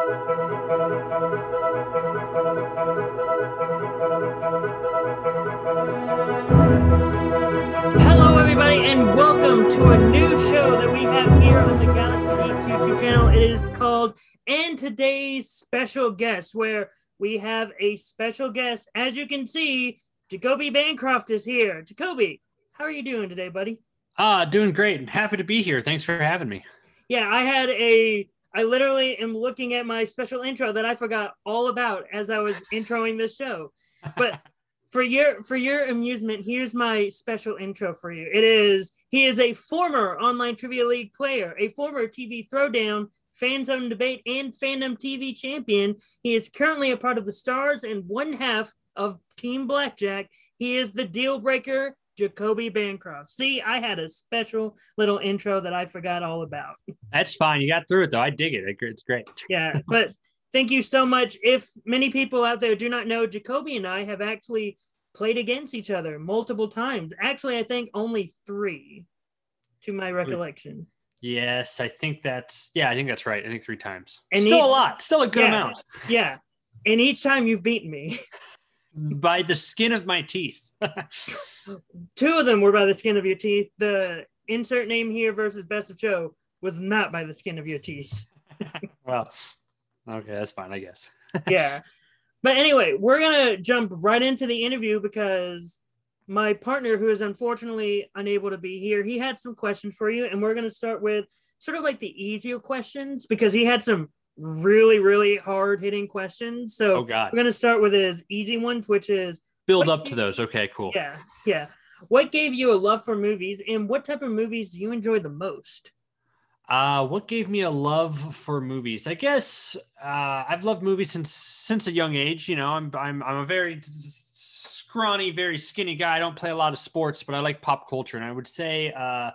Hello, everybody, and welcome to a new show that we have here on the Galaxy Geeks YouTube channel. It is called And Today's Special Guest, where we have a special guest. As you can see, Jacoby Bancroft is here. Jacoby, how are you doing today, buddy? Ah, doing great. Happy to be here. Thanks for having me. Yeah, I had a. I literally am looking at my special intro that I forgot all about as I was introing this show. But for your for your amusement, here's my special intro for you. It is he is a former online trivia league player, a former TV throwdown, fan zone debate, and fandom TV champion. He is currently a part of the stars and one half of Team Blackjack. He is the deal breaker, Jacoby Bancroft. See, I had a special little intro that I forgot all about. That's fine. You got through it though. I dig it. It's great. Yeah, but thank you so much. If many people out there do not know, Jacoby and I have actually played against each other multiple times. Actually, I think only three to my recollection. Yes, I think that's yeah, I think that's right. I think three times. And Still each- a lot. Still a good Yeah. amount. Yeah. And each time you've beaten me. By the skin of my teeth. Two of them were by the skin of your teeth. The insert name here versus best of show was not by the skin of your teeth. well, okay, that's fine, I guess. yeah. But anyway, we're going to jump right into the interview because my partner, who is unfortunately unable to be here, he had some questions for you. And we're going to start with sort of like the easier questions because he had some really, really hard hitting questions. So Oh we're going to start with his easy ones, which is Build what up do to those. Okay, cool. yeah, yeah. What gave you a love for movies and what type of movies do you enjoy the most? Uh, what gave me a love for movies? I guess uh, I've loved movies since since a young age. You know, I'm I'm I'm a very scrawny, very skinny guy. I don't play a lot of sports, but I like pop culture, and I would say uh,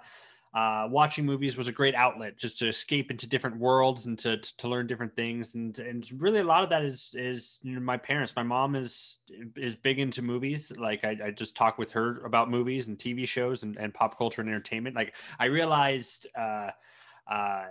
uh, watching movies was a great outlet just to escape into different worlds and to to learn different things. And and really, a lot of that is is you know, my parents. My mom is is big into movies. Like I, I just talk with her about movies and TV shows and, and pop culture and entertainment. Like I realized. Uh, uh,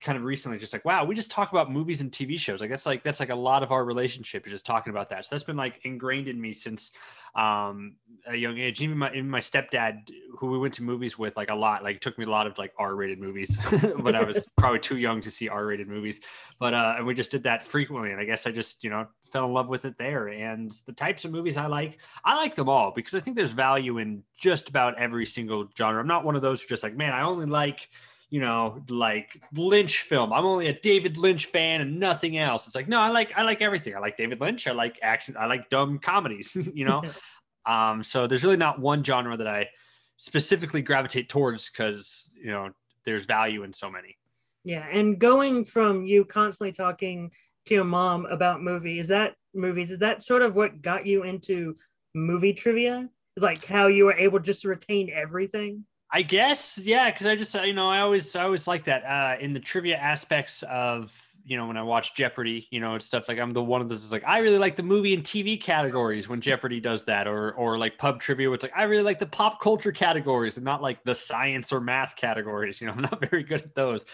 kind of recently just like wow we just talk about movies and tv shows. Like that's like that's like a lot of our relationship is just talking about that. So that's been like ingrained in me since um a young age. Even my even my stepdad who we went to movies with like a lot like took me a lot of like r-rated movies but i was probably too young to see r-rated movies. But uh and we just did that frequently and i guess i just you know fell in love with it there. And the types of movies i like i like them all because i think there's value in just about every single genre. I'm not one of those who just like man i only like you know, like Lynch film. I'm only a David Lynch fan and nothing else. It's like, no, I like I like everything. I like David Lynch. I like action. I like dumb comedies, you know. um, so there's really not one genre that I specifically gravitate towards because you know there's value in so many. Yeah, and going from you constantly talking to your mom about movies, is that movies is that sort of what got you into movie trivia? Like how you were able just to retain everything? I guess, yeah, because I just uh, you know I always I always like that uh, in the trivia aspects of you know when I watch Jeopardy, you know, and stuff like I'm the one of those is like I really like the movie and TV categories when Jeopardy does that, or or like pub trivia, it's like I really like the pop culture categories and not like the science or math categories. You know, I'm not very good at those,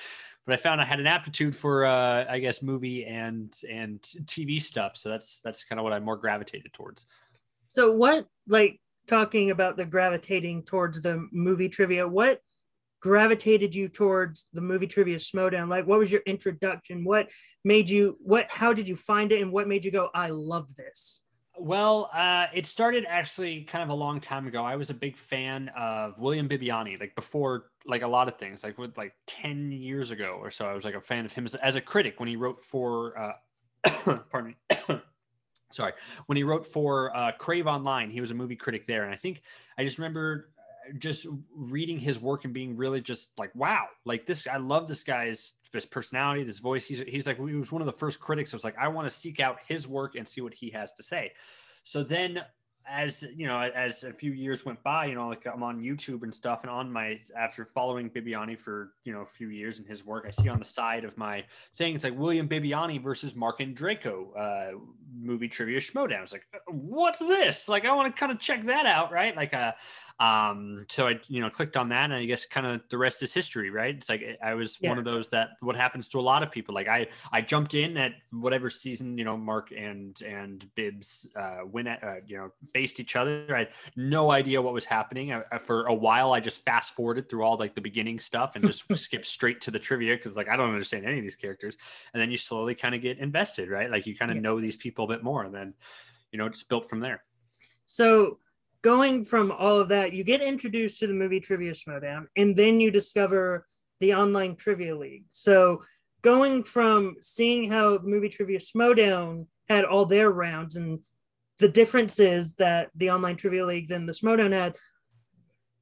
but I found I had an aptitude for uh, I guess movie and and TV stuff, so that's that's kind of what I more gravitated towards. So what like talking about the gravitating towards the movie trivia, what gravitated you towards the movie trivia Schmoedown? Like what was your introduction? What made you what how did you find it and what made you go, I love this? Well, uh, it started actually kind of a long time ago. I was a big fan of William Bibbiani, like before, like a lot of things, like with like 10 years ago or so. I was like a fan of him as, as a critic when he wrote for, uh, pardon me. Sorry, when he wrote for uh, Crave Online, he was a movie critic there. And I think I just remember just reading his work and being really just like, wow, like this, I love this guy's this personality, this voice. He's, he's like, he was one of the first critics. I was like, I want to seek out his work and see what he has to say. So then as you know, as a few years went by, you know, like I'm on YouTube and stuff, and on my after following Bibbiani for you know a few years and his work, I see on the side of my thing, it's like William Bibbiani versus Marc Andreyko uh, movie trivia schmoedown. It's like, what's this? Like, I want to kind of check that out, right? Like, uh, Um, so I, you know, clicked on that and I guess kind of the rest is history, right? It's like I was yeah. one of those that what happens to a lot of people. Like I, I jumped in at whatever season, you know, Mark and and Bibbs uh, win at, uh, you know, faced each other. I had no idea what was happening. I, for a while, I just fast forwarded through all like the beginning stuff and just skipped straight to the trivia because like I don't understand any of these characters. And then you slowly kind of get invested, right? Like you kind of yeah. know these people a bit more, and then you know it's built from there. So going from all of that, you get introduced to the movie Trivia Schmoedown, and then you discover the online trivia league. So going from seeing how the movie Trivia Schmoedown had all their rounds and the differences that the online trivia leagues and the Schmoedown had,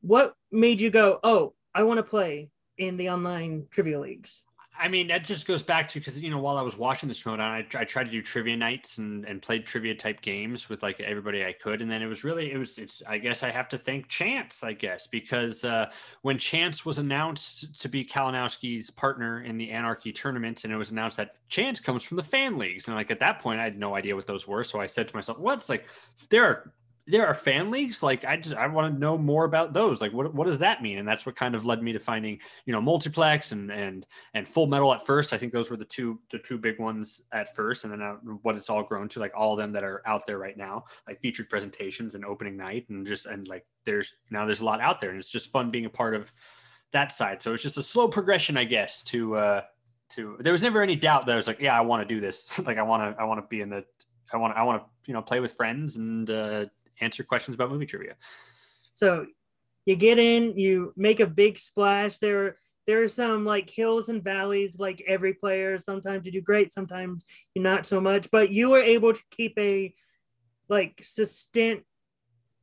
what made you go, oh, I want to play in the online trivia leagues? I mean, that just goes back to because you know while I was watching the Schmoedown, I, I tried to do trivia nights and, and played trivia type games with like everybody I could, and then it was really it was it's I guess I have to thank Chance I guess because uh, when Chance was announced to be Kalinowski's partner in the Anarchy tournament, and it was announced that Chance comes from the fan leagues, and like at that point I had no idea what those were, so I said to myself, "What's like there are there are fan leagues like i just i want to know more about those. Like what, what does that mean? And that's what kind of led me to finding you know multiplex and and and full metal at first. I think those were the two the two big ones at first. And then uh, what it's all grown to like all of them that are out there right now like featured presentations and opening night and just and like there's now there's a lot out there and it's just fun being a part of that side. So it's just a slow progression i guess to uh to there was never any doubt that i was like yeah i want to do this. Like i want to i want to be in the i want i want to you know play with friends and uh answer questions about movie trivia. So you get in, you make a big splash. There, there are some like hills and valleys, like every player. Sometimes you do great, sometimes you not so much. But you were able to keep a like sustain.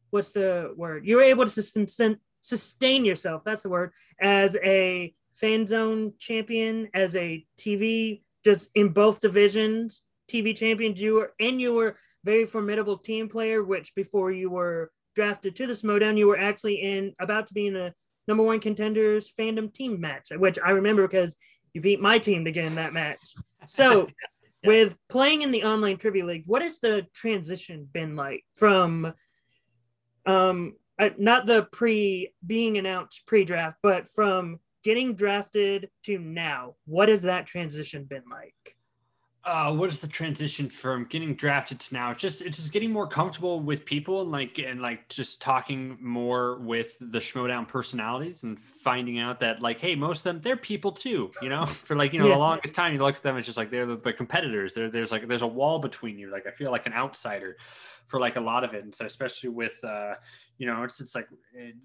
What's the word? You were able to sustain sustain yourself. That's the word as a fan zone champion, as a TV, just in both divisions, TV champions. You were and you were very formidable team player, which before you were drafted to the Schmoedown, you were actually in about to be in a number one contenders fandom team match, which I remember because you beat my team to get in that match. So yeah. with playing in the online trivia league, what has the transition been like from um uh, not the pre being announced pre-draft, but from getting drafted to now, what has that transition been like? Uh, what is the transition from getting drafted to now? It's just it's just getting more comfortable with people and like and like just talking more with the Schmoedown personalities and finding out that like, hey, most of them they're people too. You know, for like you know yeah. the longest time you look at them, it's just like they're the, the competitors. There, there's like there's a wall between you. Like I feel like an outsider for like a lot of it, and so especially with uh, you know, it's it's like it,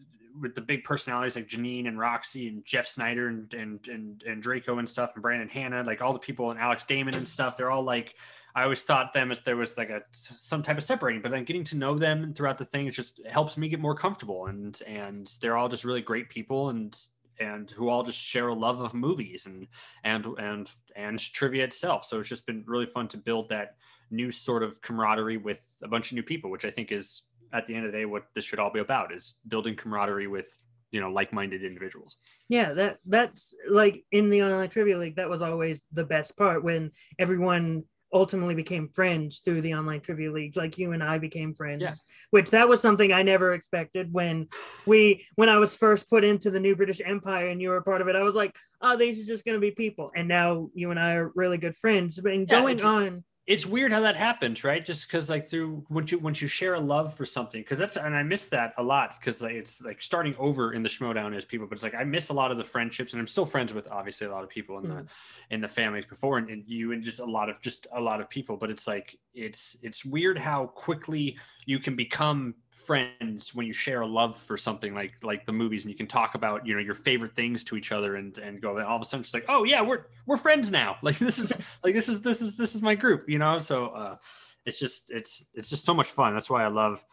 with the big personalities like Janine and Roxy and Jeff Sneider and and and, and Andreyko and stuff and Brandon Hanna, like all the people and Alex Damon and stuff. They're all like I always thought them as there was like a some type of separating, but then getting to know them throughout the thing, it just helps me get more comfortable. And and they're all just really great people and and who all just share a love of movies and and and and trivia itself. So it's just been really fun to build that new sort of camaraderie with a bunch of new people, which I think is at the end of the day what this should all be about is building camaraderie with you know like-minded individuals. Yeah that that's like in the online trivia league that was always the best part when everyone ultimately became friends through the online trivia leagues like you and i became friends yeah. which that was something i never expected when we when i was first put into the new british empire and you were a part of it i was like oh these are just going to be people. And now you and i are really good friends. But yeah, going on it's weird how that happens, right? Just because like through once you once you share a love for something, because that's and I miss that a lot because like, it's like starting over in the Schmoedown as people, but it's like I miss a lot of the friendships, and I'm still friends with obviously a lot of people in mm. the in the families before, and, and you and just a lot of just a lot of people, but it's like it's it's weird how quickly you can become friends when you share a love for something like like the movies and you can talk about you know your favorite things to each other and and go all of a sudden it's like oh yeah we're we're friends now. Like this is like this is this is this is my group you know? So uh it's just it's it's just so much fun. That's why i love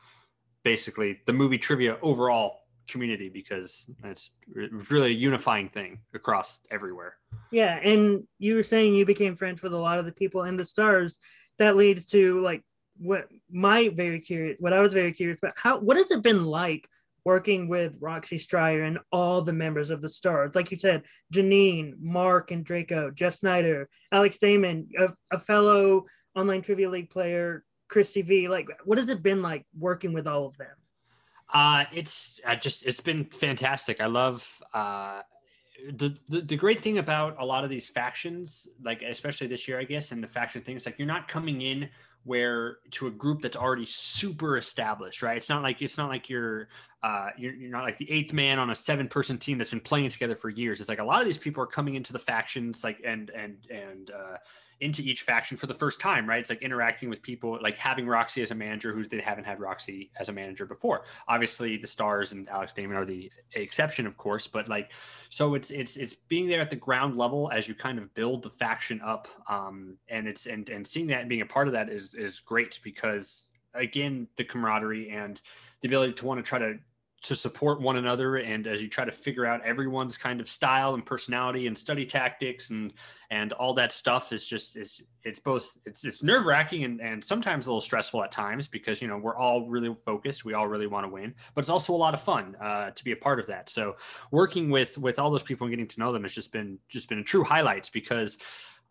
basically the movie trivia overall community because it's really a unifying thing across everywhere. Yeah and you were saying you became friends with a lot of the people in the stars. That leads to like what my very curious what I was very curious about how what has it been like working with Roxy Striar and all the members of the stars? Like you said Janine Marc Andreyko Jeff Sneider, Alex Damon a, a fellow online trivia league player Christy V. Like what has it been like working with all of them? Uh, it's uh, just it's been fantastic. I love uh, the, the the great thing about a lot of these factions, like especially this year, I guess, and the faction things, like you're not coming in where to a group that's already super established, right? It's not like it's not like you're uh, you're, you're not like the eighth man on a seven person team that's been playing together for years. It's like a lot of these people are coming into the factions, like and and and uh, into each faction for the first time, right? It's like interacting with people, like having Roxy as a manager who they haven't had Roxy as a manager before. Obviously, the stars and Alex Damon are the exception, of course, but like, so it's it's it's being there at the ground level as you kind of build the faction up, um, and it's and and seeing that and being a part of that is is great because again, the camaraderie and the ability to want to try to to support one another and as you try to figure out everyone's kind of style and personality and study tactics and and all that stuff is just it's it's both it's it's nerve-wracking and, and sometimes a little stressful at times because you know we're all really focused we all really want to win but it's also a lot of fun uh, to be a part of that. So working with with all those people and getting to know them has just been just been a true highlights because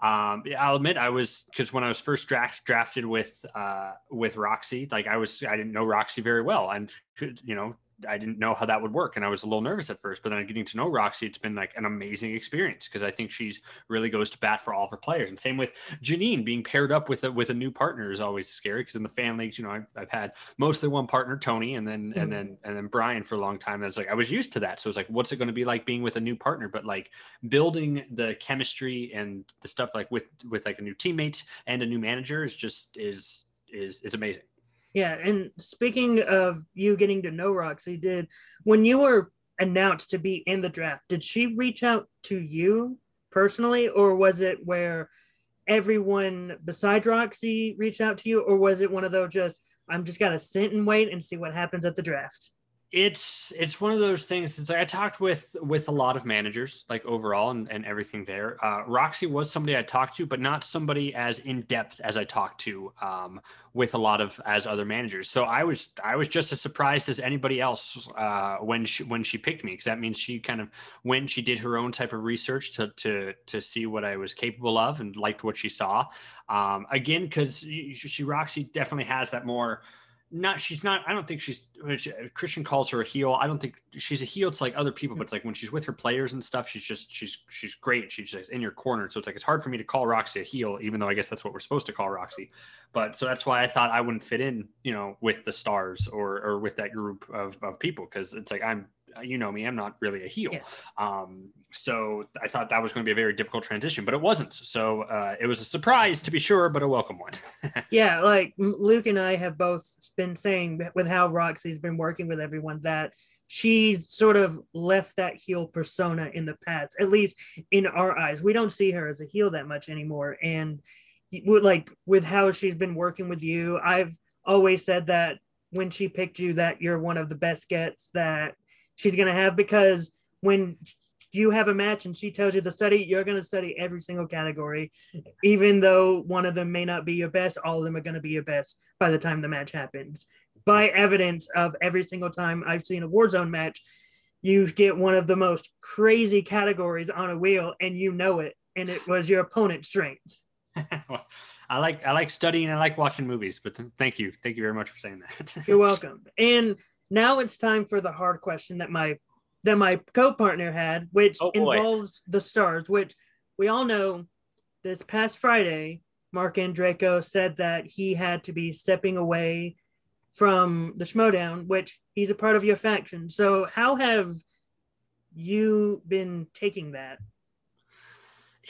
um, I'll admit I was because when I was first draft, drafted with uh, with Roxy, like I was I didn't know Roxy very well. And you know I didn't know how that would work, and I was a little nervous at first. But then getting to know Roxy, it's been like an amazing experience because I think she's really goes to bat for all of her players. And same with Janine being paired up with a with a new partner is always scary because in the fan leagues, you know, I've, I've had mostly one partner, Tony, and then mm-hmm. and then and then Brian for a long time. And it's like I was used to that, so it's like, what's it going to be like being with a new partner? But like building the chemistry and the stuff like with with like a new teammate and a new manager is just is is is amazing. Yeah, and speaking of you getting to know Roxy, did when you were announced to be in the draft, did she reach out to you personally, or was it where everyone beside Roxy reached out to you, or was it one of those just I'm just gotta sit and wait and see what happens at the draft? It's it's one of those things it's like i talked with with a lot of managers like overall and, and everything there. Uh, roxy was somebody i talked to but not somebody as in depth as i talked to um, with a lot of as other managers. So i was i was just as surprised as anybody else uh, when she when she picked me because that means she kind of went she did her own type of research to to to see what i was capable of and liked what she saw. Um, again because she, she roxy definitely has that more not she's not i don't think she's christian calls her a heel i don't think she's a heel to like other people but it's like when she's with her players and stuff she's just she's she's great. She's just in your corner. So it's like it's hard for me to call roxy a heel even though i guess that's what we're supposed to call roxy. But so that's why i thought i wouldn't fit in you know with the stars or or with that group of, of people because it's like i'm you know me i'm not really a heel yeah. um so I thought that was going to be a very difficult transition, but it wasn't. So uh, it was a surprise to be sure, but a welcome one. yeah, like Luke and I have both been saying with how Roxy's been working with everyone that she sort of left that heel persona in the past, at least in our eyes. We don't see her as a heel that much anymore. And like with how she's been working with you, I've always said that when she picked you, that you're one of the best gets that she's going to have because when you have a match and she tells you to study, you're going to study every single category. Even though one of them may not be your best, all of them are going to be your best by the time the match happens. By evidence of every single time I've seen a Warzone match, you get one of the most crazy categories on a wheel and you know it, and it was your opponent's strength. I like I like studying. I like watching movies. But thank you, thank you very much for saying that. You're welcome. And now it's time for the hard question that my that my co-partner had, which oh involves the stars, which we all know this past Friday, Marc Andreyko said that he had to be stepping away from the Schmoedown, which he's a part of your faction. So how have you been taking that?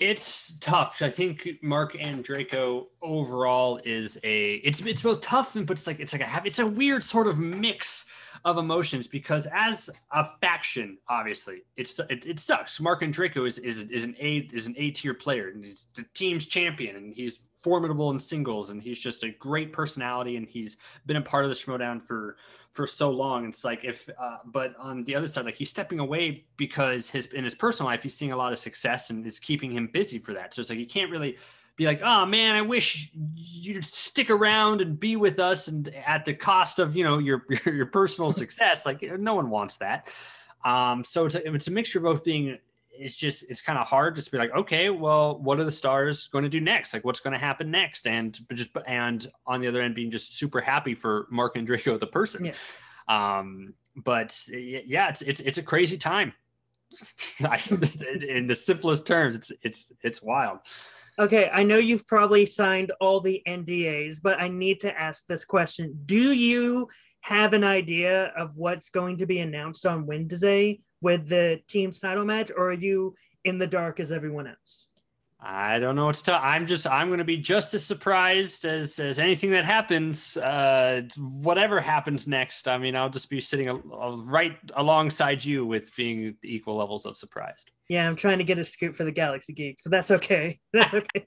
It's tough. I think Marc Andreyko overall is a it's it's both tough and but it's like it's like a it's a weird sort of mix of emotions because as a faction, obviously, it's it, it sucks. Marc Andreyko is, is is an A is an A tier player and he's the team's champion and he's formidable in singles and he's just a great personality and he's been a part of the Schmoedown for for so long. It's like if uh, but on the other side, like he's stepping away because his in his personal life he's seeing a lot of success and is keeping him busy for that. So it's like he can't really be like, oh man, I wish you'd stick around and be with us, and at the cost of you know your your, your personal success. Like no one wants that. Um, so it's a, it's a mixture of both being. It's just it's kind of hard just to be like, okay, well, what are the stars going to do next? Like, what's going to happen next? And just and on the other end, being just super happy for Marc Andreyko the person. Yeah. Um, but yeah, it's it's it's a crazy time. in the simplest terms, it's it's it's wild. Okay, I know you've probably signed all the NDAs, but I need to ask this question. Do you have an idea of what's going to be announced on Wednesday with the team's title match, or are you in the dark as everyone else? I don't know what to tell. I'm just I'm going to be just as surprised as as anything that happens. Uh, whatever happens next, I mean, I'll just be sitting a, a right alongside you with being equal levels of surprised. Yeah, I'm trying to get a scoop for the Galaxy Geeks, but that's okay. That's okay.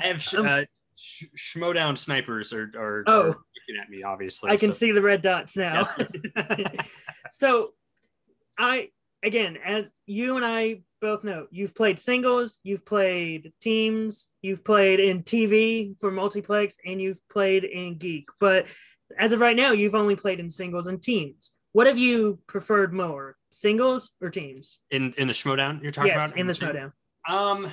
I have um, uh, sh- Schmoedown snipers are, are, oh, are looking at me. Obviously, I can so. see the red dots now. so, I again, as you and I both know you've played singles, you've played teams, you've played in TV for multiplex, and you've played in geek. But as of right now, you've only played in singles and teams. What have you preferred more, singles or teams? In in the Schmoedown you're talking yes, about? in the Schmoedown. Um,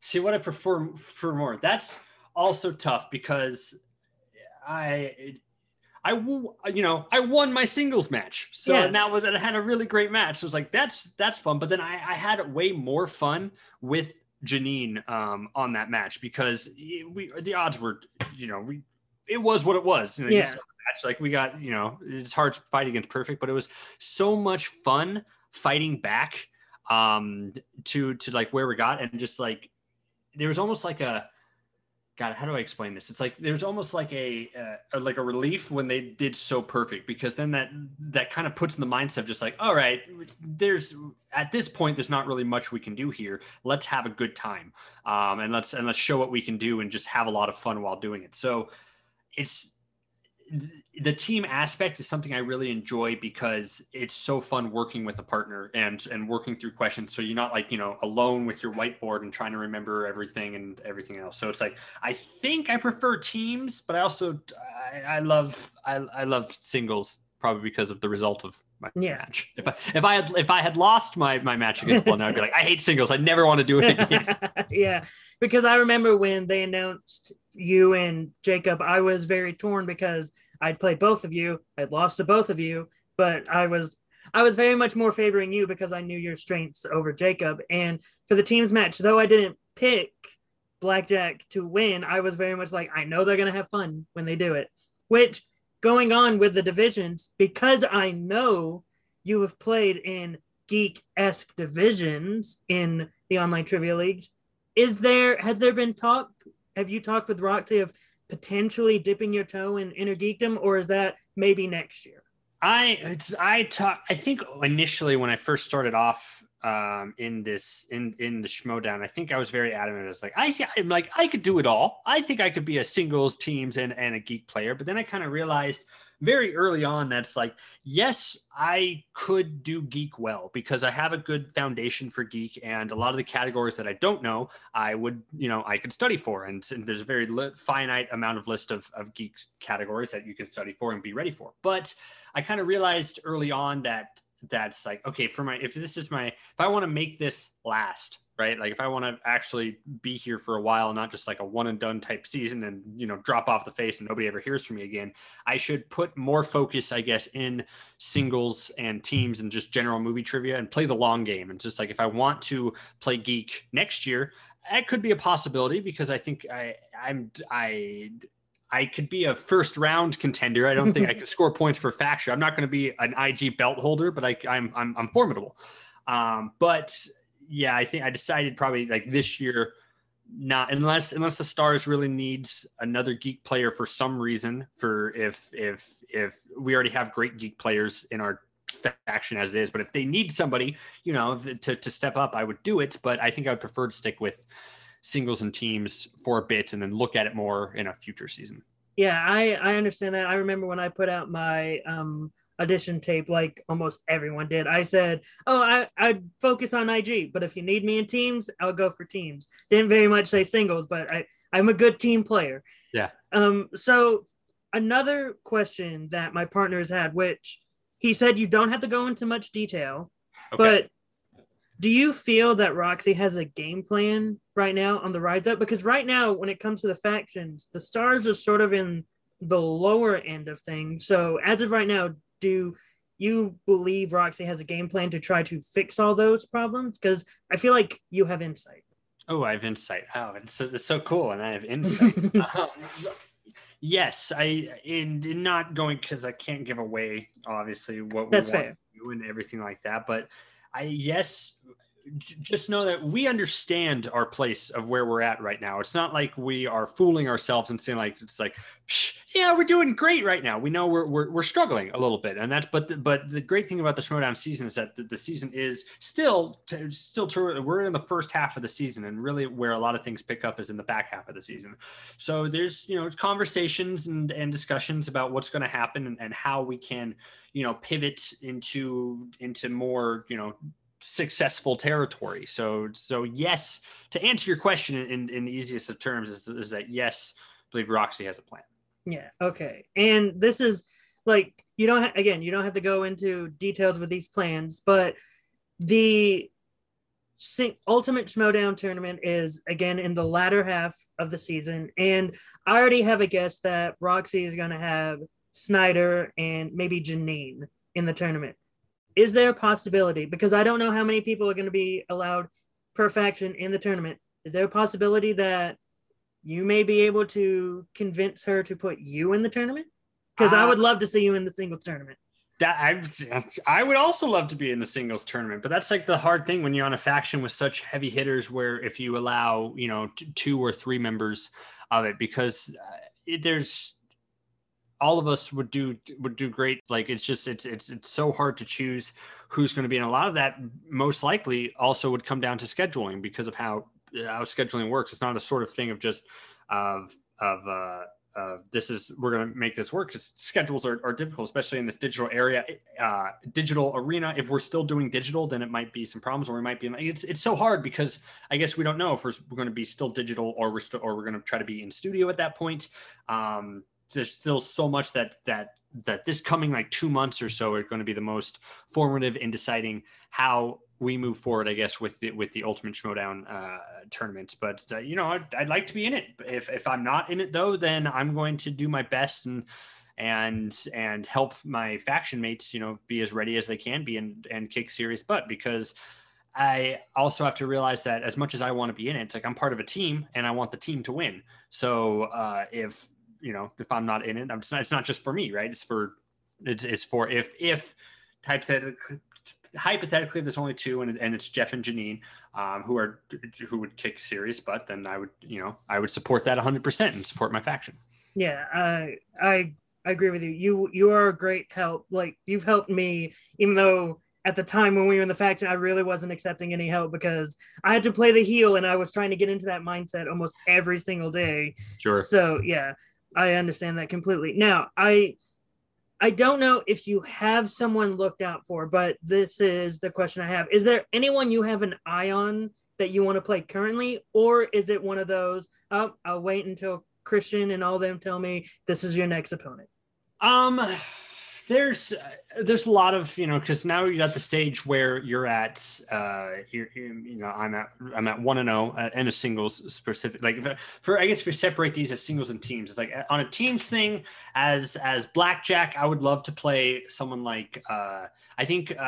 see what I prefer for more. That's also tough because I I, you know, I won my singles match. So yeah. that was, I had a really great match. So it was like, that's, that's fun. But then I, I had way more fun with Janine um, on that match because we, the odds were, you know, we, it was what it was. You know, yeah. Match. Like we got, you know, it's hard to fight against perfect, but it was so much fun fighting back um to to like where we got and just like there was almost like a God, how do I explain this? It's like there's almost like a, uh, a, like a relief when they did so perfect because then that that kind of puts in the mindset of just like, all right, there's at this point there's not really much we can do here. Let's have a good time, um, and let's and let's show what we can do and just have a lot of fun while doing it. So it's the team aspect is something I really enjoy because it's so fun working with a partner and and working through questions. So you're not like you know alone with your whiteboard and trying to remember everything and everything else. So it's like I think I prefer teams, but I also I, I love I, I love singles probably because of the result of my yeah. match. If I if I had if I had lost my my match against one, I'd be like I hate singles. I never want to do it again. yeah, because I remember when they announced you and Jacob, I was very torn because I'd played both of you. I'd lost to both of you, but I was I was very much more favoring you because I knew your strengths over Jacob. And for the teams match, though I didn't pick Blackjack to win, I was very much like, I know they're gonna have fun when they do it. Which going on with the divisions, because I know you have played in geek-esque divisions in the online trivia leagues, is there has there been talk? Have you talked with Roxy of potentially dipping your toe in inner geekdom, or is that maybe next year? I it's I talk I think initially when I first started off um in this in in the schmoedown, I think I was very adamant. I was like, I I'm like I could do it all. I think I could be a singles teams and and a geek player. But then I kind of realized very early on that's like, yes, I could do geek well because I have a good foundation for geek, and a lot of the categories that I don't know, I would, you know, I could study for. And, and there's a very li- finite amount of list of, of geek categories that you can study for and be ready for. But I kind of realized early on that that's like, okay, for my, if this is my, if I want to make this last, right? Like if I want to actually be here for a while, not just like a one and done type season and, you know, drop off the face and nobody ever hears from me again, I should put more focus, I guess, in singles and teams and just general movie trivia and play the long game. And just like if I want to play geek next year, that could be a possibility because I think I I'm I I could be a first round contender. I don't think I could score points for faction. I'm not going to be an IG belt holder, but I, I'm, I'm, I'm formidable. Um, but yeah, I think I decided probably like this year, not unless unless the stars really needs another geek player for some reason. For if if if we already have great geek players in our faction as it is, but if they need somebody, you know, to to step up, I would do it. But I think I would prefer to stick with singles and teams for a bit and then look at it more in a future season. Yeah, I I understand that. I remember when I put out my um audition tape like almost everyone did. I said, "Oh, I I'd focus on IG, but if you need me in teams, I'll go for teams." Didn't very much say singles, but I I'm a good team player. Yeah. Um. So another question that my partner has had, which he said you don't have to go into much detail, okay. but do you feel that Roxy has a game plan right now on the rise up? Because right now, when it comes to the factions, the stars are sort of in the lower end of things. So as of right now, do you believe Roxy has a game plan to try to fix all those problems? Because I feel like you have insight. Oh, I have insight. Oh, it's so, it's so cool, and I have insight. um, yes, I in, not going because I can't give away obviously what That's we want fair. to do and everything like that. But I yes, just know that we understand our place of where we're at right now. It's not like we are fooling ourselves and saying like it's like yeah we're doing great right now. We know we're, we're we're struggling a little bit, and that's but the, but the great thing about the Schmoedown season is that the, the season is still to, still to, we're in the first half of the season, and really where a lot of things pick up is in the back half of the season. So there's you know conversations and and discussions about what's going to happen and, and how we can you know pivot into into more you know successful territory. So so yes, to answer your question in, in the easiest of terms is, is that yes, I believe Roxy has a plan. Yeah. Okay. And this is like you don't ha- again you don't have to go into details with these plans, but the sing- ultimate Schmoedown tournament is again in the latter half of the season, and I already have a guess that Roxy is going to have Sneider and maybe Janine in the tournament. Is there a possibility? Because I don't know how many people are going to be allowed per faction in the tournament. Is there a possibility that you may be able to convince her to put you in the tournament? Because I Uh, would love to see you in the singles tournament. That I, I would also love to be in the singles tournament, but that's like the hard thing when you're on a faction with such heavy hitters. Where if you allow, you know, t- two or three members of it, because uh, it, there's all of us would do would do great. Like it's just it's it's it's so hard to choose who's going to be, and a lot of that most likely also would come down to scheduling because of how how scheduling works. It's not a sort of thing of just of of uh, this is we're going to make this work because schedules are, are difficult especially in this digital area uh, digital arena if we're still doing digital then it might be some problems or we might be in, it's, it's so hard because i guess we don't know if we're, we're going to be still digital or we're still or we're going to try to be in studio at that point um, there's still so much that that that this coming like two months or so are going to be the most formative in deciding how we move forward, I guess, with the with the Ultimate Schmoedown uh, tournaments. But uh, you know, I'd, I'd like to be in it. If if I'm not in it though, then I'm going to do my best and and and help my faction mates, you know, be as ready as they can be and and kick serious butt because. I also have to realize that as much as I want to be in it, it's like I'm part of a team and I want the team to win. So uh, if you know if I'm not in it, I'm just not, it's not just for me, right? It's for it's, it's for if if hypothetically hypothetically there's only two and, and it's jeff and janine um, who are who would kick serious butt then i would you know i would support that 100% and support my faction Yeah, I I I agree with you. You you are a great help. Like you've helped me, even though at the time when we were in the faction, I really wasn't accepting any help because I had to play the heel and I was trying to get into that mindset almost every single day. sure So yeah, I understand that completely. Now I I don't know if you have someone looked out for, but this is the question I have. Is there anyone you have an eye on that you want to play currently, or is it one of those, oh, I'll wait until Christian and all them tell me this is your next opponent? Um, there's there's a lot of you know because now you're at the stage where you're at uh you're, you you know I'm at I'm at one and zero in a singles specific like if, for I guess if we separate these as singles and teams it's like on a teams thing as as blackjack I would love to play someone like uh I think uh,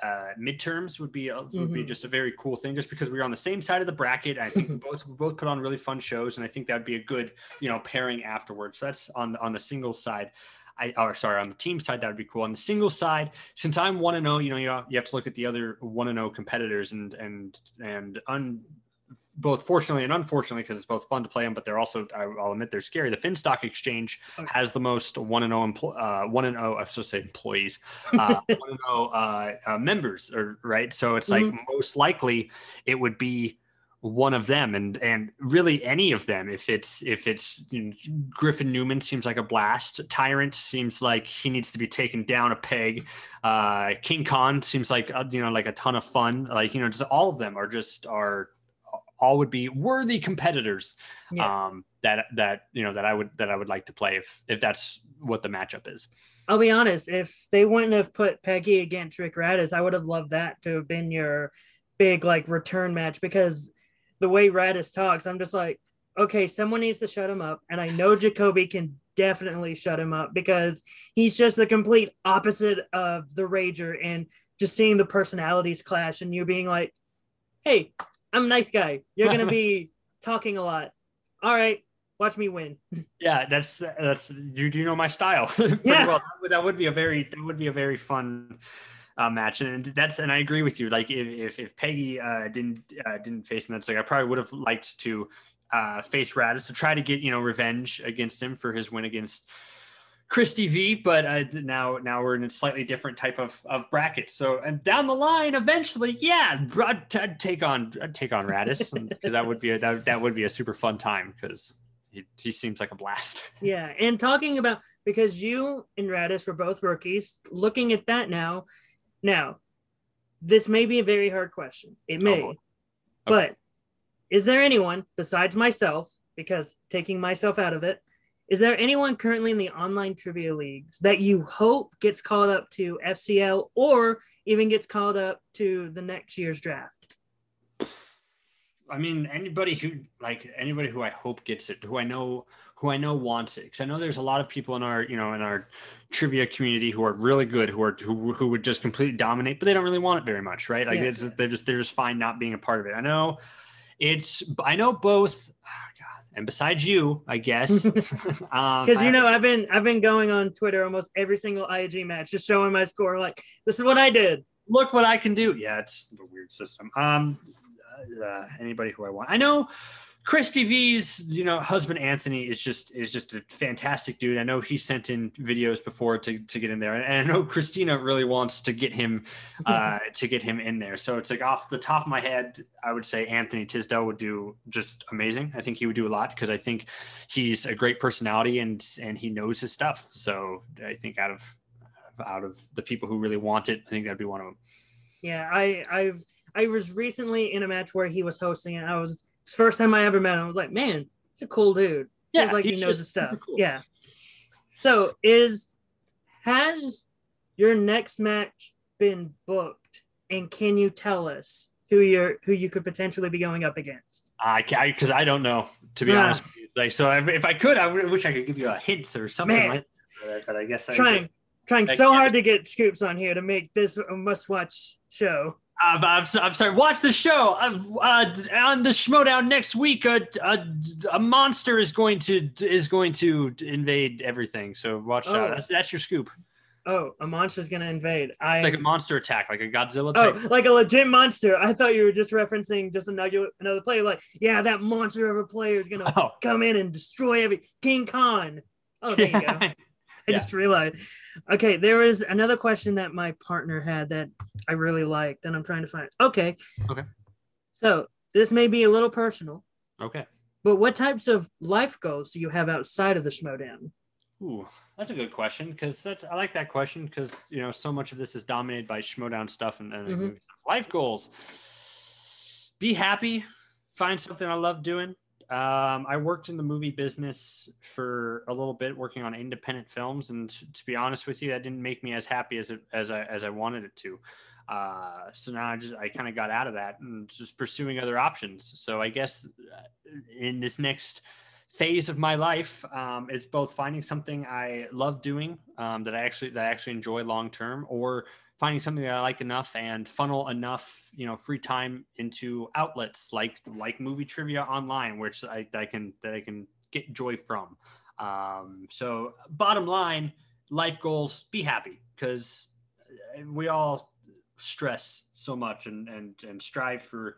uh midterms would be a, would be Mhm. just a very cool thing just because we're on the same side of the bracket. I think we both we both put on really fun shows and I think that would be a good you know pairing afterwards. So that's on on the singles side I or sorry on the team side that would be cool. On the single side, since I'm one and zero, you know you have, you have to look at the other one and zero competitors and and and un, both fortunately and unfortunately because it's both fun to play them, but they're also I'll admit they're scary. The Finstock Exchange Okay. has the most one and zero uh, one and zero I to say employees uh, one and zero uh, uh, members or right. So it's like most likely it would be one of them and and really any of them. If it's if it's you know, griffin newman seems like a blast. Tyrant seems like he needs to be taken down a peg. Uh king khan seems like uh, you know like a ton of fun. Like you know just all of them are just are all would be worthy competitors Yeah. um that that you know that i would that i would like to play if if that's what the matchup is. I'll be honest, if they wouldn't have put Peggy against Rick Radis, I would have loved that to have been your big like return match because the way Radis talks, I'm just like, okay, someone needs to shut him up. And I know Jacoby can definitely shut him up because he's just the complete opposite of the Rager and just seeing the personalities clash and you being like, hey, I'm a nice guy. You're going to be talking a lot. All right, watch me win. Yeah, that's that's you do know my style Yeah. well. That would, that would be a very that would be a very fun uh, match, and that's and I agree with you. Like if if, Peggy uh, didn't uh, didn't face him, that's like I probably would have liked to uh, face Radis to try to get you know revenge against him for his win against Christy V. But uh, now now we're in a slightly different type of of bracket. So and down the line, eventually, yeah, I'd, I'd take on I'd take on Radis because that would be a, that, that would be a super fun time because. He, he seems like a blast. Yeah, and talking about because you and Radis were both rookies, looking at that now, now, this may be a very hard question. It may, oh, boy. but is there anyone besides myself, because taking myself out of it, is there anyone currently in the online trivia leagues that you hope gets called up to FCL or even gets called up to the next year's draft? I mean, anybody who like anybody who I hope gets it, who I know who I know wants it, because I know there's a lot of people in our you know in our trivia community who are really good, who are who, who would just completely dominate, but they don't really want it very much, right? Like Yeah. it's, they're just they're just fine not being a part of it. I know it's I know both. ah, God, and besides you, I guess, because Because you know, I've been I've been going on Twitter almost every single IG match, just showing my score. Like this is what I did. look what I can do. Yeah, it's a weird system. Um, uh, anybody who I want, I know. Christy V's, you know, husband Anthony is just is just a fantastic dude. I know he sent in videos before to, to get in there, and I know Christina really wants to get him uh, to get him in there. So it's like off the top of my head, I would say Anthony Tisdale would do just amazing. I think he would do a lot because I think he's a great personality and and he knows his stuff. So I think out of out of the people who really want it, I think that'd be one of them. Yeah, I I've I was recently in a match where he was hosting, and I was first time I ever met him. I was like, man, he's a cool dude. Yeah, Feels like he knows just his stuff. cool. Yeah. So is has your next match been booked, and can you tell us who you're who you could potentially be going up against? I can't because I, don't know to be Yeah. honest. With you. Like so, if, if I could, I wish I could give you a hint or something Man. like that. Uh, but I guess I Trying just, trying I so can't- hard to get scoops on here to make this a must watch show. I'm, I'm, I'm sorry. Watch the show. Uh, uh, on the Schmoedown next week, a, a, a monster is going to is going to invade everything. So watch Oh. out. That's, that's your scoop. Oh, a monster's gonna invade. I It's like a monster attack, like a Godzilla Oh, like a legit monster. I thought you were just referencing just another another player. Like, yeah, that monster of a player is gonna Oh, come in and destroy every King Khan. Oh, there you go. I Yeah. just realized. Okay, there is another question that my partner had that I really liked, and I'm trying to find. Okay. Okay. So this may be a little personal, okay. but what types of life goals do you have outside of the Schmoedown? Ooh, that's a good question because that's I like that question because you know so much of this is dominated by schmoedown stuff and, and Mhm. life goals. Be happy, find something I love doing. Um, I worked in the movie business for a little bit, working on independent films, and to be honest with you, that didn't make me as happy as it, as I as I wanted it to. Uh, so now I just I kind of got out of that and just pursuing other options. So I guess uh, in this next phase of my life um, it's both finding something i love doing um, that i actually that i actually enjoy long term or finding something that i like enough and funnel enough you know free time into outlets like like movie trivia online which i, I can that i can get joy from um, so bottom line life goals be happy because we all stress so much and and and strive for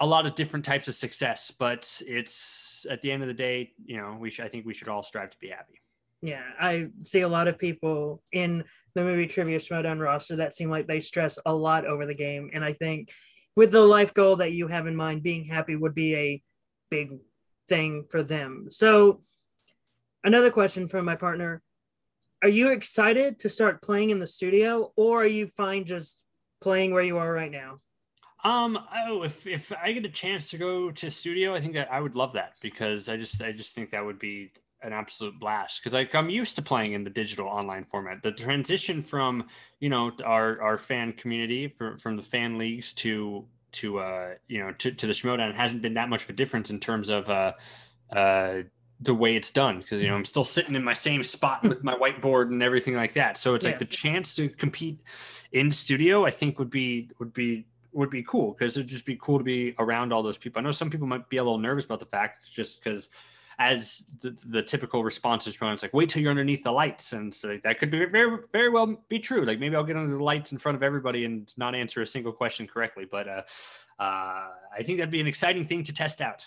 a lot of different types of success, but it's at the end of the day, you know, we should, I think we should all strive to be happy. Yeah, I see a lot of people in the movie Trivia Showdown roster that seem like they stress a lot over the game. And I think with the life goal that you have in mind, being happy would be a big thing for them. So, another question from my partner Are you excited to start playing in the studio, or are you fine just playing where you are right now? Um, oh, if if I get a chance to go to studio, I think that I would love that because I just I just think that would be an absolute blast because I'm used to playing in the digital online format. The transition from you know our our fan community from from the fan leagues to to uh you know to, to the Schmoedown hasn't been that much of a difference in terms of uh uh the way it's done because you know I'm still sitting in my same spot with my whiteboard and everything like that. So it's Yeah. like the chance to compete in studio, I think would be would be would be cool because it'd just be cool to be around all those people. I know some people might be a little nervous about the fact just because as the, the typical response is it's like wait till you're underneath the lights and so that could be very very well be true like maybe i'll get under the lights in front of everybody and not answer a single question correctly but uh, uh, i think that'd be an exciting thing to test out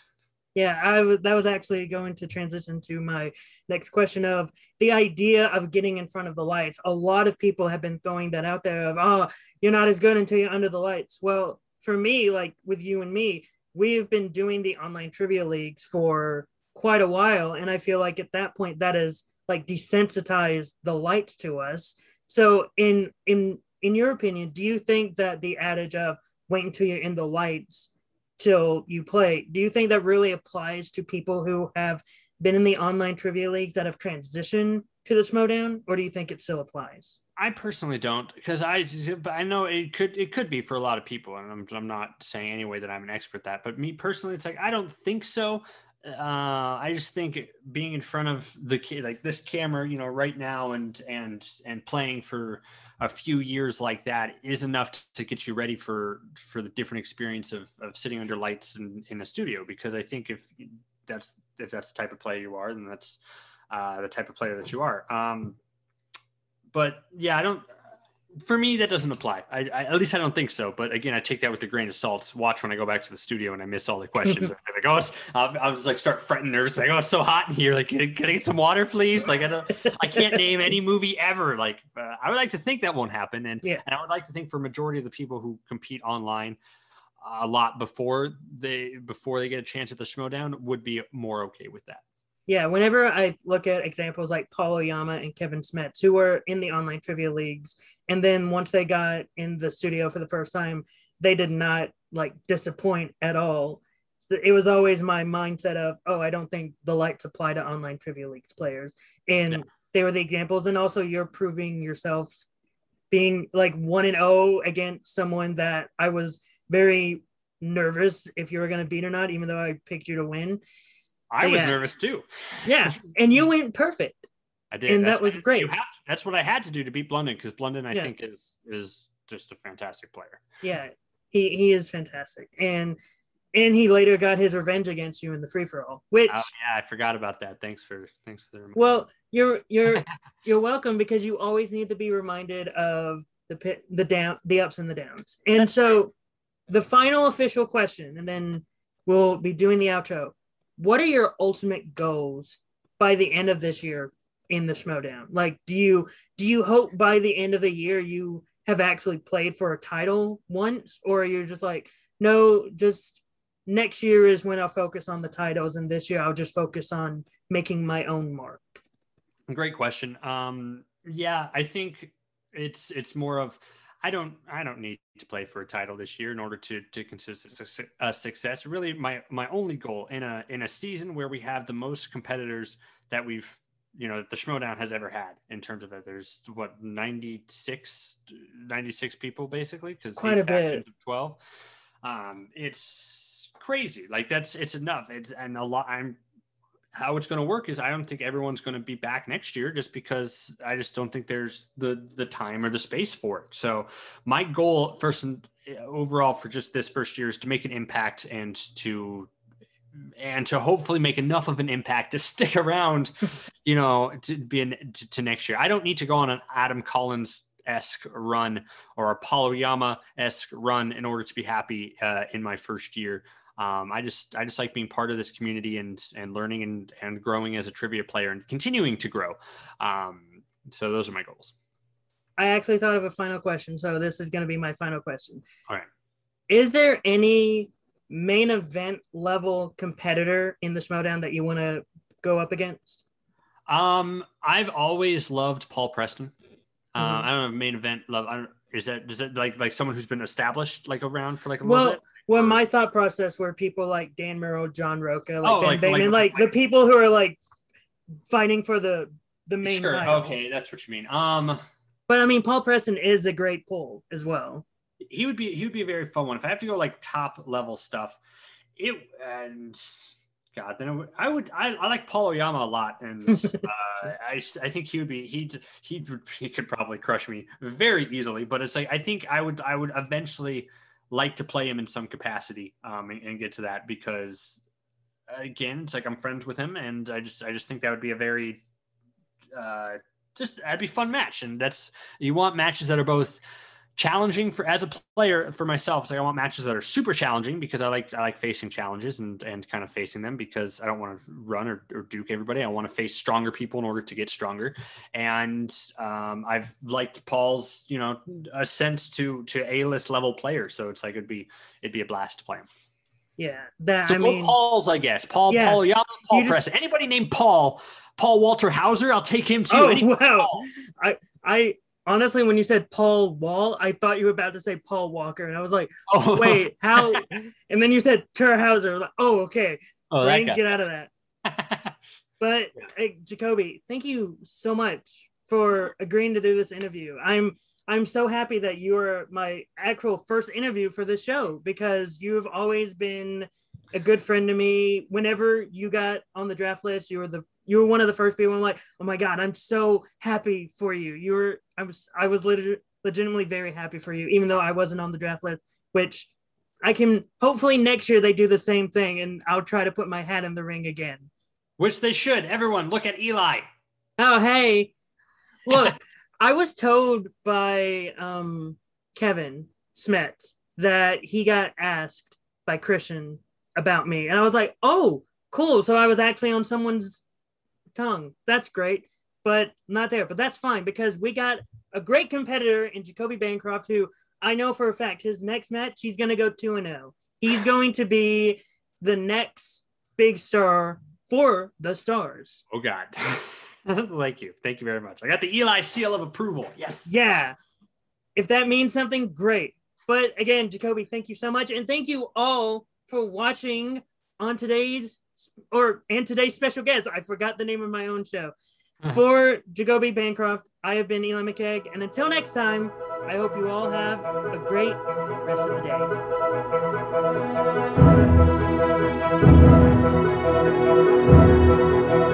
Yeah, I that was actually going to transition to my next question of the idea of getting in front of the lights. A lot of people have been throwing that out there of oh, you're not as good until you're under the lights. Well, for me, like with you and me, we've been doing the online trivia leagues for quite a while, and I feel like at that point that is like desensitized the lights to us. So in in in your opinion, do you think that the adage of wait until you're in the lights till you play. Do you think that really applies to people who have been in the online trivia league that have transitioned to the Schmoedown, or do you think it still applies? I personally don't because I I know it could it could be for a lot of people and I'm, I'm not saying anyway that I'm an expert at that but me personally it's like I don't think so uh, I just think being in front of the like this camera you know right now and and and playing for a few years like that is enough to get you ready for for the different experience of of sitting under lights in, in a studio because I think if that's if that's the type of player you are then that's uh, the type of player that you are um, but yeah, I don't. For me, that doesn't apply. I, I at least I don't think so. But again, I take that with a grain of salt. Watch when I go back to the studio and I miss all the questions. I'm like, oh, it's, I I was like, start fretting nervous. Like, oh, it's so hot in here. Like, can, can I get some water, please? Like, I don't, I can't name any movie ever. Like, uh, I would like to think that won't happen. And Yeah. and I would like to think for majority of the people who compete online a lot before they before they get a chance at the Schmoedown would be more okay with that. Yeah, whenever I look at examples like Paul Oyama and Kevin Smets, who were in the online trivia leagues, and then once they got in the studio for the first time, they did not like disappoint at all. So it was always my mindset of, oh, I don't think the lights apply to online trivia leagues players, and Yeah. they were the examples. And also, you're proving yourself being like one and zero against someone that I was very nervous if you were going to beat or not, even though I picked you to win. I was Yeah. nervous too. Yeah, and you went perfect. I did. And That's that was great. You have to, that's what I had to do to beat Blunden because Blunden, I Yeah. think, is is just a fantastic player. Yeah, he he is fantastic, and and he later got his revenge against you in the free for all. Which, Oh yeah, I forgot about that. Thanks for thanks for the reminder. well, you're you're you're welcome because you always need to be reminded of the pit, the down, the ups and the downs. And so, the final official question, and then we'll be doing the outro. What are your ultimate goals by the end of this year in the Schmoedown? Like, do you do you hope by the end of the year you have actually played for a title once, or you're just like, no, just next year is when I'll focus on the titles, and this year I'll just focus on making my own mark. Great question. Um, yeah, I think it's it's more of I don't I don't need to play for a title this year in order to to consider a success. Really, my my only goal in a in a season where we have the most competitors that we've you know the Schmoedown has ever had in terms of it. There's what 96 96 people basically because Quite a bit. of 12. Um, it's crazy. Like that's it's enough. It's and a lot. I'm how it's going to work is I don't think everyone's going to be back next year just because I just don't think there's the the time or the space for it. So my goal first and overall for just this first year is to make an impact and to and to hopefully make enough of an impact to stick around, you know, to be in to, to next year. I don't need to go on an Adam Collins esque run or a Paul Oyama esque run in order to be happy uh, in my first year um, I just I just like being part of this community and and learning and and growing as a trivia player and continuing to grow. Um, so those are my goals. I actually thought of a final question, so this is going to be my final question. All right. Is there any main event level competitor in the Schmoedown that you want to go up against? Um, I've always loved Paul Preston. Uh, Mhm. I don't know main event love. I don't, is that is it like like someone who's been established like around for like a little Well, bit? Well, my thought process were people like Dan Murrell, John Rocha, like Oh, Ben like- Bateman, like- like, the people who are like fighting for the the main Sure. title. Okay, that's what you mean. Um, But I mean, Paul Preston is a great pull as well. he would be he would be a very fun one. If I have to go like top level stuff, it and God, then I would I, I like Paul Oyama a lot, and uh, I I think he would be he he he could probably crush me very easily. But it's like I think I would I would eventually like to play him in some capacity um, and, and get to that because again, it's like I'm friends with him, and I just I just think that would be a very uh, just that'd be fun match, and that's you want matches that are both challenging for as a player for myself. So I want matches that are super challenging because I like I like facing challenges and and kind of facing them because I don't want to run or, or duke everybody. I want to face stronger people in order to get stronger. And um, I've liked Paul's you know ascent to to a list level player. So it's like it'd be it'd be a blast to play him. Yeah, that so I mean, Paul's, I guess. Paul, Yeah. Paul Yama, Paul You Press. Anybody named Paul, Paul Walter Hauser, I'll take him too. Oh, Any- wow. Paul. I honestly, when you said Paul Wall, I thought you were about to say Paul Walker, and I was like, Oh, wait, how? and then you said Terhauser. Like, oh, okay, oh, brain, get out of that. But hey, Jacoby, thank you so much for agreeing to do this interview. I'm I'm so happy that you are my actual first interview for this show because you have always been a good friend to me. Whenever you got on the draft list, you were the you were one of the first people. I'm like, oh my god, I'm so happy for you. You were I was I was lit- legitimately very happy for you, even though I wasn't on the draft list. Which I can hopefully next year they do the same thing, and I'll try to put my hat in the ring again. Which they should. Everyone, look at Eli. Oh, hey. Look, I was told by um, Kevin Smets that he got asked by Christian about me. And I was like, oh, cool. So I was actually on someone's tongue. That's great, but not there. But that's fine because we got a great competitor in Jacoby Bancroft who I know for a fact his next match, he's going to go 2 and 0. He's going to be the next big star for the stars. Oh God. Thank you. Thank you very much. I got the Eli seal of approval. Yes. Yeah. If that means something, great. But again, Jacoby, thank you so much. And thank you all for watching on today's or and today's special guest. I forgot the name of my own show. Hmm. For Jacoby Bancroft, I have been Eli McKegg. And until next time, I hope you all have a great rest of the day.